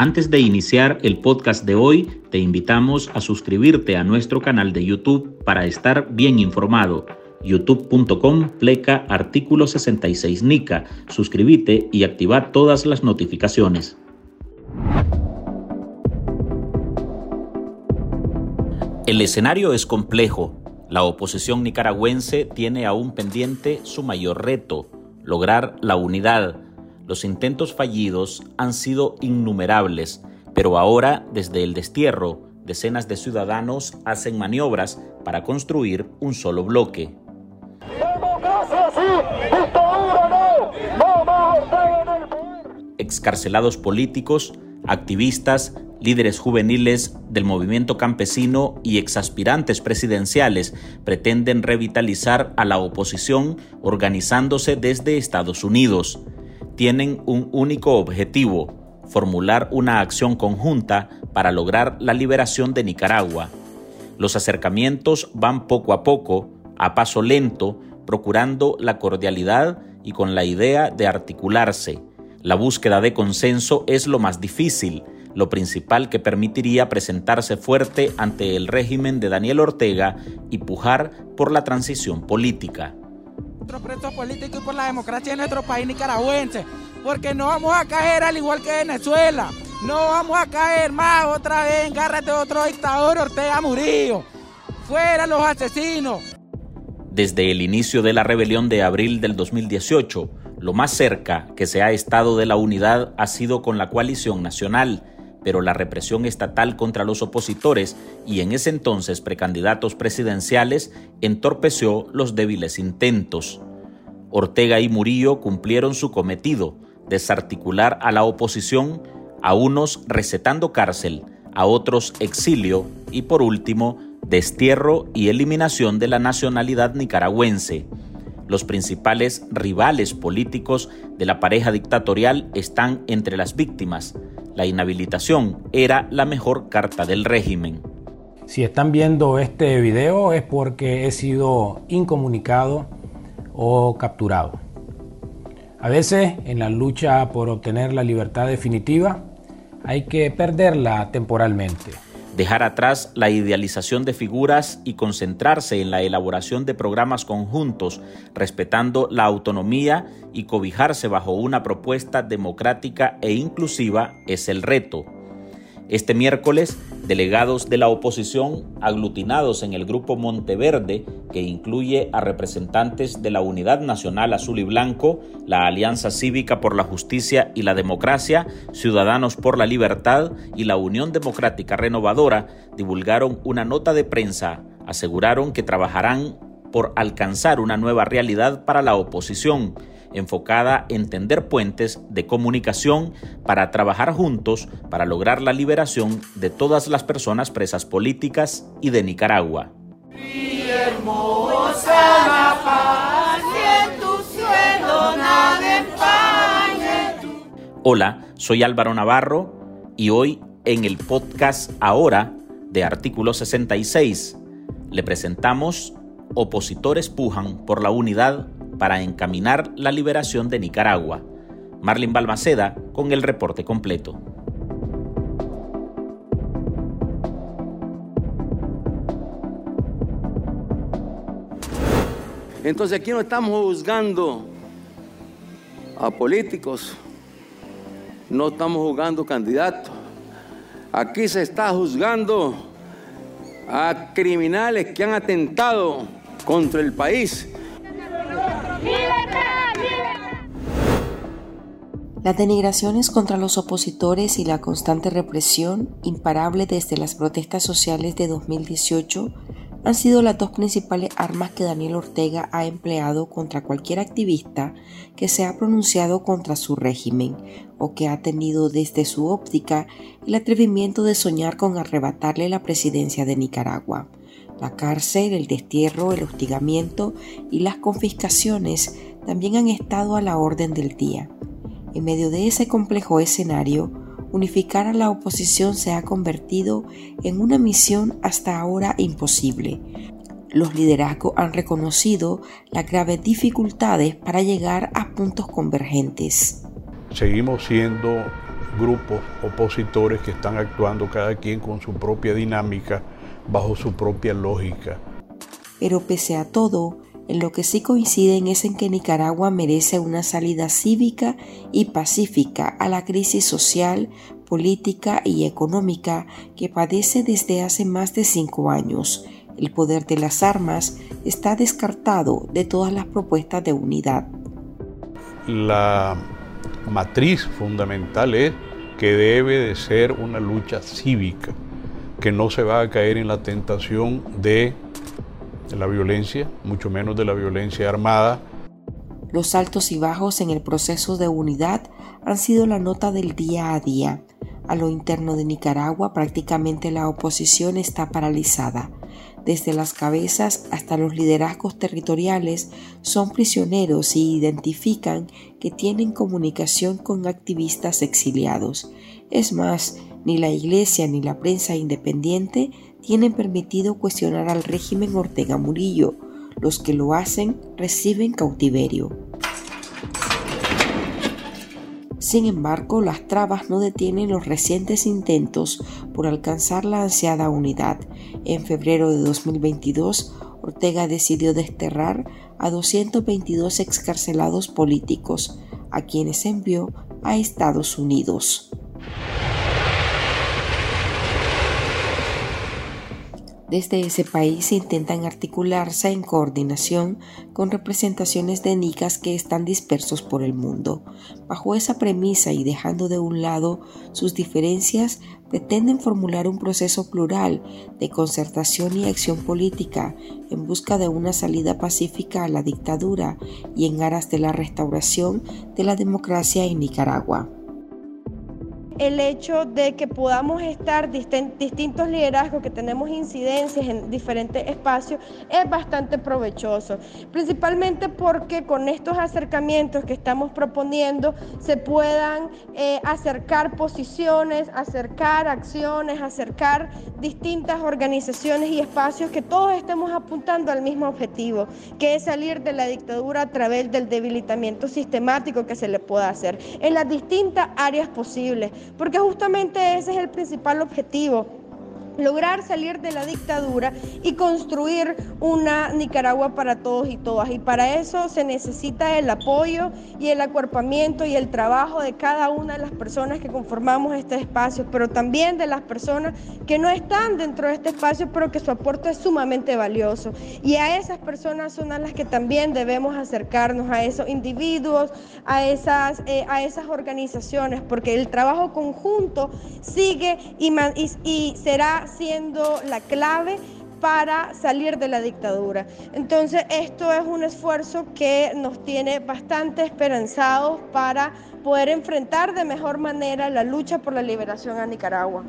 Antes de iniciar el podcast de hoy, te invitamos a suscribirte a nuestro canal de YouTube para estar bien informado. youtube.com pleca artículo 66 NICA. Suscríbete y activa todas las notificaciones. El escenario es complejo. La oposición nicaragüense tiene aún pendiente su mayor reto, lograr la unidad los intentos fallidos han sido innumerables, pero ahora, desde el destierro, decenas de ciudadanos hacen maniobras para construir un solo bloque. Excarcelados políticos, activistas, líderes juveniles del movimiento campesino y exaspirantes presidenciales pretenden revitalizar a la oposición organizándose desde Estados Unidos tienen un único objetivo, formular una acción conjunta para lograr la liberación de Nicaragua. Los acercamientos van poco a poco, a paso lento, procurando la cordialidad y con la idea de articularse. La búsqueda de consenso es lo más difícil, lo principal que permitiría presentarse fuerte ante el régimen de Daniel Ortega y pujar por la transición política nuestros presos políticos y por la democracia de nuestro país nicaragüense. Porque no vamos a caer al igual que Venezuela. No vamos a caer más otra vez en garras de otro dictador Ortega Murillo. Fuera los asesinos. Desde el inicio de la rebelión de abril del 2018, lo más cerca que se ha estado de la unidad ha sido con la coalición nacional, pero la represión estatal contra los opositores y en ese entonces precandidatos presidenciales entorpeció los débiles intentos. Ortega y Murillo cumplieron su cometido, desarticular a la oposición, a unos recetando cárcel, a otros exilio y por último, destierro y eliminación de la nacionalidad nicaragüense. Los principales rivales políticos de la pareja dictatorial están entre las víctimas. La inhabilitación era la mejor carta del régimen. Si están viendo este video es porque he sido incomunicado o capturado. A veces en la lucha por obtener la libertad definitiva hay que perderla temporalmente dejar atrás la idealización de figuras y concentrarse en la elaboración de programas conjuntos, respetando la autonomía y cobijarse bajo una propuesta democrática e inclusiva es el reto. Este miércoles, delegados de la oposición aglutinados en el Grupo Monteverde, que incluye a representantes de la Unidad Nacional Azul y Blanco, la Alianza Cívica por la Justicia y la Democracia, Ciudadanos por la Libertad y la Unión Democrática Renovadora, divulgaron una nota de prensa, aseguraron que trabajarán por alcanzar una nueva realidad para la oposición enfocada en tender puentes de comunicación para trabajar juntos para lograr la liberación de todas las personas presas políticas y de Nicaragua. Hola, soy Álvaro Navarro y hoy en el podcast Ahora de Artículo 66 le presentamos Opositores pujan por la unidad para encaminar la liberación de Nicaragua. Marlin Balmaceda con el reporte completo. Entonces aquí no estamos juzgando a políticos, no estamos juzgando candidatos. Aquí se está juzgando a criminales que han atentado contra el país Las denigraciones contra los opositores y la constante represión, imparable desde las protestas sociales de 2018, han sido las dos principales armas que Daniel Ortega ha empleado contra cualquier activista que se ha pronunciado contra su régimen o que ha tenido desde su óptica el atrevimiento de soñar con arrebatarle la presidencia de Nicaragua. La cárcel, el destierro, el hostigamiento y las confiscaciones también han estado a la orden del día. En medio de ese complejo escenario, unificar a la oposición se ha convertido en una misión hasta ahora imposible. Los liderazgos han reconocido las graves dificultades para llegar a puntos convergentes. Seguimos siendo grupos opositores que están actuando cada quien con su propia dinámica, bajo su propia lógica. Pero pese a todo, en lo que sí coinciden es en que Nicaragua merece una salida cívica y pacífica a la crisis social, política y económica que padece desde hace más de cinco años. El poder de las armas está descartado de todas las propuestas de unidad. La matriz fundamental es que debe de ser una lucha cívica, que no se va a caer en la tentación de la violencia, mucho menos de la violencia armada. Los altos y bajos en el proceso de unidad han sido la nota del día a día. A lo interno de Nicaragua prácticamente la oposición está paralizada. Desde las cabezas hasta los liderazgos territoriales son prisioneros y identifican que tienen comunicación con activistas exiliados. Es más, ni la iglesia ni la prensa independiente tienen permitido cuestionar al régimen Ortega Murillo. Los que lo hacen reciben cautiverio. Sin embargo, las trabas no detienen los recientes intentos por alcanzar la ansiada unidad. En febrero de 2022, Ortega decidió desterrar a 222 excarcelados políticos, a quienes envió a Estados Unidos. Desde ese país intentan articularse en coordinación con representaciones de nicas que están dispersos por el mundo. Bajo esa premisa y dejando de un lado sus diferencias, pretenden formular un proceso plural de concertación y acción política en busca de una salida pacífica a la dictadura y en aras de la restauración de la democracia en Nicaragua el hecho de que podamos estar distintos liderazgos, que tenemos incidencias en diferentes espacios, es bastante provechoso. Principalmente porque con estos acercamientos que estamos proponiendo se puedan eh, acercar posiciones, acercar acciones, acercar distintas organizaciones y espacios que todos estemos apuntando al mismo objetivo, que es salir de la dictadura a través del debilitamiento sistemático que se le pueda hacer en las distintas áreas posibles porque justamente ese es el principal objetivo lograr salir de la dictadura y construir una Nicaragua para todos y todas. Y para eso se necesita el apoyo y el acuerpamiento y el trabajo de cada una de las personas que conformamos este espacio, pero también de las personas que no están dentro de este espacio, pero que su aporte es sumamente valioso. Y a esas personas son a las que también debemos acercarnos, a esos individuos, a esas, eh, a esas organizaciones, porque el trabajo conjunto sigue y, y, y será siendo la clave para salir de la dictadura. Entonces, esto es un esfuerzo que nos tiene bastante esperanzados para poder enfrentar de mejor manera la lucha por la liberación a Nicaragua.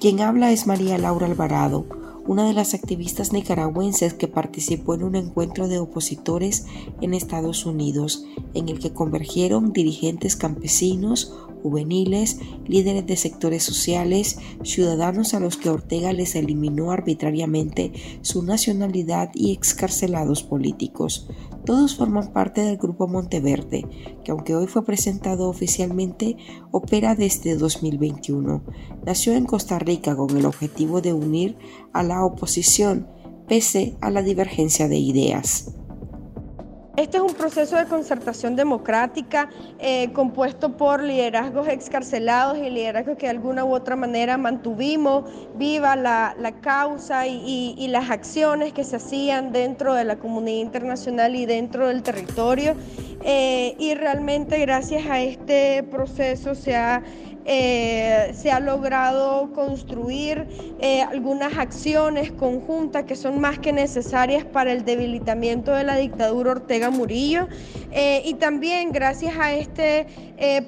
Quien habla es María Laura Alvarado, una de las activistas nicaragüenses que participó en un encuentro de opositores en Estados Unidos, en el que convergieron dirigentes campesinos, juveniles, líderes de sectores sociales, ciudadanos a los que Ortega les eliminó arbitrariamente su nacionalidad y excarcelados políticos. Todos forman parte del Grupo Monteverde, que aunque hoy fue presentado oficialmente, opera desde 2021. Nació en Costa Rica con el objetivo de unir a la oposición pese a la divergencia de ideas. Este es un proceso de concertación democrática eh, compuesto por liderazgos excarcelados y liderazgos que de alguna u otra manera mantuvimos viva la, causa y, las acciones que se hacían dentro de la comunidad internacional y dentro del territorio. Eh, y realmente gracias a este proceso se ha eh, se ha logrado construir eh, algunas acciones conjuntas que son más que necesarias para el debilitamiento de la dictadura Ortega Murillo. Eh, y también gracias a este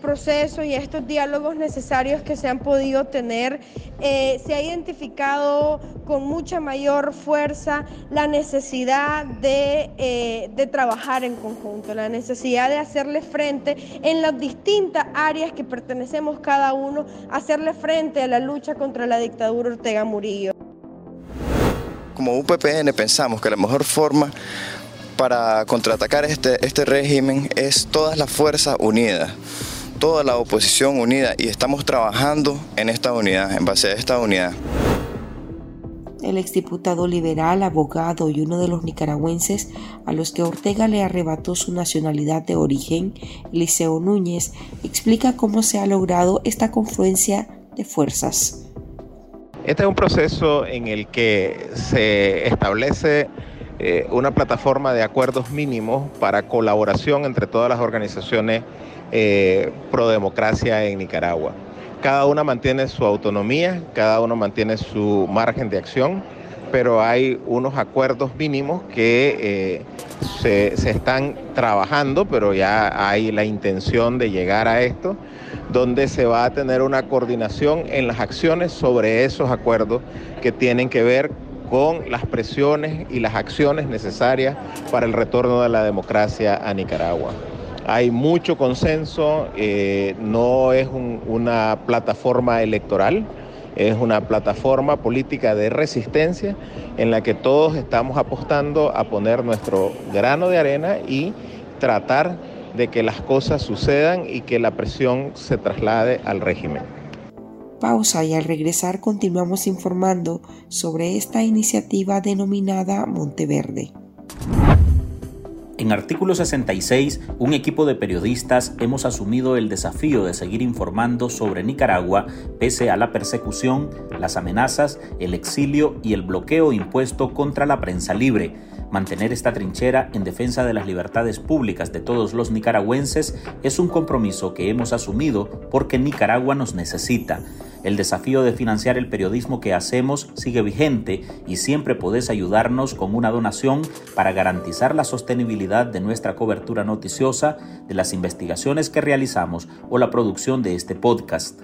proceso y a estos diálogos necesarios que se han podido tener, se ha identificado con mucha mayor fuerza la necesidad de, de trabajar en conjunto, la necesidad de hacerle frente en las distintas áreas que pertenecemos cada uno hacerle frente a la lucha contra la dictadura Ortega Murillo. Como UPPN pensamos que la mejor forma para contraatacar este, este régimen es todas las fuerzas unidas toda la oposición unida y estamos trabajando en esta unidad, en base a esta unidad. El exdiputado liberal, abogado y uno de los nicaragüenses a los que Ortega le arrebató su nacionalidad de origen, Eliseo Núñez, explica cómo se ha logrado esta confluencia de fuerzas. Este es un proceso en el que se establece eh, una plataforma de acuerdos mínimos para colaboración entre todas las organizaciones eh, pro democracia en Nicaragua. Cada una mantiene su autonomía, cada uno mantiene su margen de acción, pero hay unos acuerdos mínimos que eh, se, se están trabajando, pero ya hay la intención de llegar a esto, donde se va a tener una coordinación en las acciones sobre esos acuerdos que tienen que ver con las presiones y las acciones necesarias para el retorno de la democracia a Nicaragua. Hay mucho consenso, eh, no es una plataforma electoral, es una plataforma política de resistencia en la que todos estamos apostando a poner nuestro grano de arena y tratar de que las cosas sucedan y que la presión se traslade al régimen pausa y al regresar continuamos informando sobre esta iniciativa denominada Monteverde. En artículo 66, un equipo de periodistas hemos asumido el desafío de seguir informando sobre Nicaragua pese a la persecución, las amenazas, el exilio y el bloqueo impuesto contra la prensa libre Mantener esta trinchera en defensa de las libertades públicas de todos los nicaragüenses es un compromiso que hemos asumido porque Nicaragua nos necesita. El desafío de financiar el periodismo que hacemos sigue vigente y siempre podés ayudarnos con una donación para garantizar la sostenibilidad de nuestra cobertura noticiosa, de las investigaciones que realizamos o la producción de este podcast.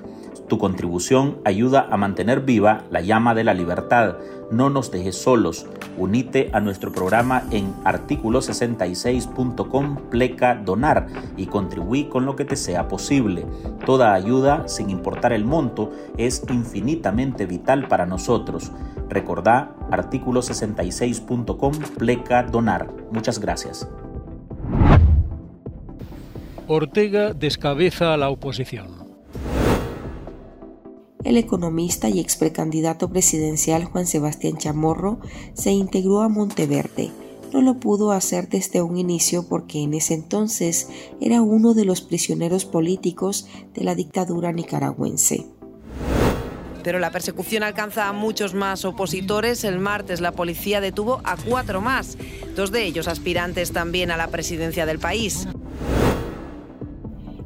Tu contribución ayuda a mantener viva la llama de la libertad. No nos dejes solos. Unite a nuestro programa en artículo66.com pleca donar y contribuí con lo que te sea posible. Toda ayuda, sin importar el monto, es infinitamente vital para nosotros. Recordá artículo66.com pleca donar. Muchas gracias. Ortega descabeza a la oposición el economista y ex precandidato presidencial Juan Sebastián Chamorro se integró a Monteverde. No lo pudo hacer desde un inicio porque en ese entonces era uno de los prisioneros políticos de la dictadura nicaragüense. Pero la persecución alcanza a muchos más opositores. El martes la policía detuvo a cuatro más, dos de ellos aspirantes también a la presidencia del país.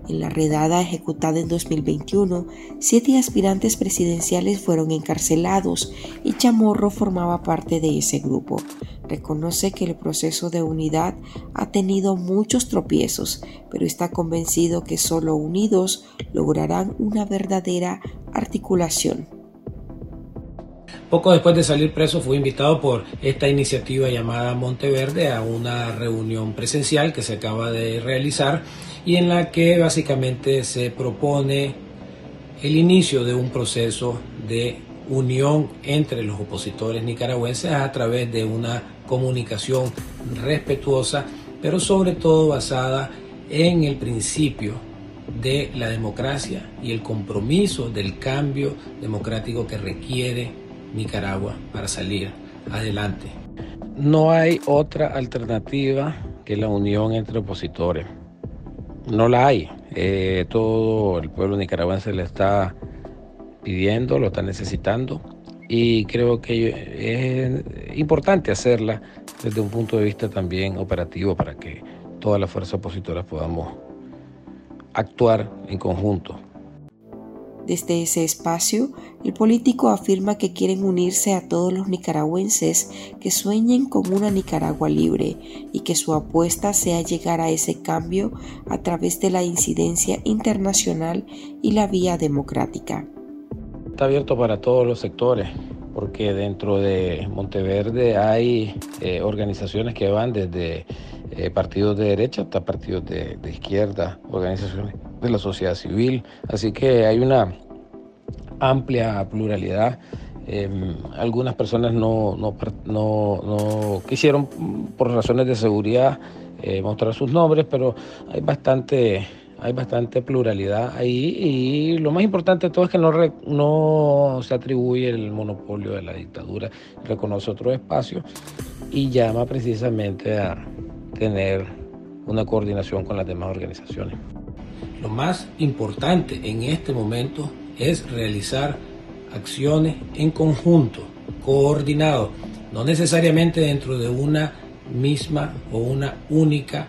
En la redada ejecutada en 2021, siete aspirantes presidenciales fueron encarcelados y Chamorro formaba parte de ese grupo. Reconoce que el proceso de unidad ha tenido muchos tropiezos, pero está convencido que solo unidos lograrán una verdadera articulación. Poco después de salir preso fui invitado por esta iniciativa llamada Monteverde a una reunión presencial que se acaba de realizar y en la que básicamente se propone el inicio de un proceso de unión entre los opositores nicaragüenses a través de una comunicación respetuosa, pero sobre todo basada en el principio de la democracia y el compromiso del cambio democrático que requiere Nicaragua para salir adelante. No hay otra alternativa que la unión entre opositores no la hay. Eh, todo el pueblo nicaragüense le está pidiendo, lo está necesitando y creo que es importante hacerla desde un punto de vista también operativo para que todas las fuerzas opositoras podamos actuar en conjunto. Desde ese espacio, el político afirma que quieren unirse a todos los nicaragüenses que sueñen con una Nicaragua libre y que su apuesta sea llegar a ese cambio a través de la incidencia internacional y la vía democrática. Está abierto para todos los sectores porque dentro de Monteverde hay eh, organizaciones que van desde eh, partidos de derecha hasta partidos de izquierda, organizaciones de la sociedad civil. Así que hay una amplia pluralidad. Em, algunas personas no, no, no, quisieron, por razones de seguridad, eh, mostrar sus nombres, pero hay bastante hay bastante pluralidad ahí y lo más importante de todo es que no, no se atribuye el monopolio de la dictadura, reconoce otro espacio y llama precisamente a tener una coordinación con las demás organizaciones. Lo más importante en este momento es realizar acciones en conjunto, coordinado, no necesariamente dentro de una misma o una única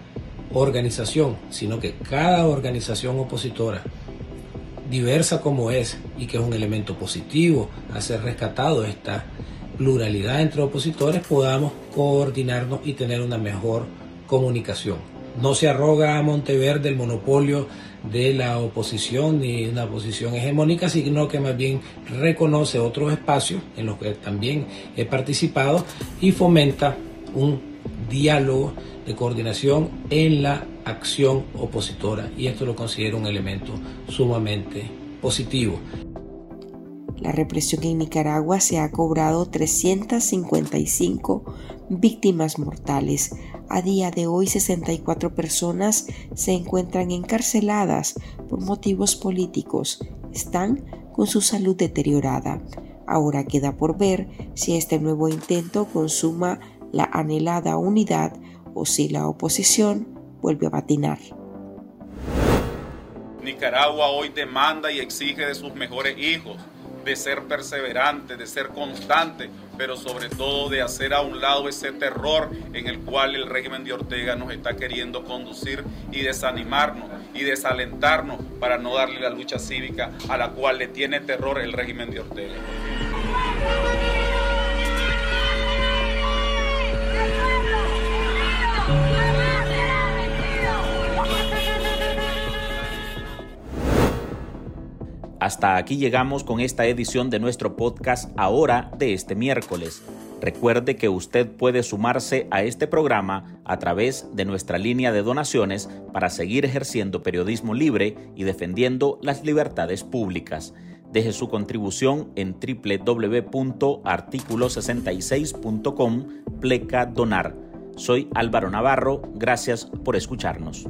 organización, sino que cada organización opositora, diversa como es y que es un elemento positivo a ser rescatado esta pluralidad entre opositores, podamos coordinarnos y tener una mejor comunicación. No se arroga a Monteverde el monopolio de la oposición ni una posición hegemónica, sino que más bien reconoce otros espacios en los que también he participado y fomenta un diálogo de coordinación en la acción opositora y esto lo considero un elemento sumamente positivo. La represión en Nicaragua se ha cobrado 355 víctimas mortales. A día de hoy 64 personas se encuentran encarceladas por motivos políticos. Están con su salud deteriorada. Ahora queda por ver si este nuevo intento consuma la anhelada unidad o si la oposición vuelve a patinar. Nicaragua hoy demanda y exige de sus mejores hijos de ser perseverante, de ser constante, pero sobre todo de hacer a un lado ese terror en el cual el régimen de Ortega nos está queriendo conducir y desanimarnos y desalentarnos para no darle la lucha cívica a la cual le tiene terror el régimen de Ortega. Hasta aquí llegamos con esta edición de nuestro podcast ahora de este miércoles. Recuerde que usted puede sumarse a este programa a través de nuestra línea de donaciones para seguir ejerciendo periodismo libre y defendiendo las libertades públicas. Deje su contribución en www.articulo66.com pleca donar. Soy Álvaro Navarro, gracias por escucharnos.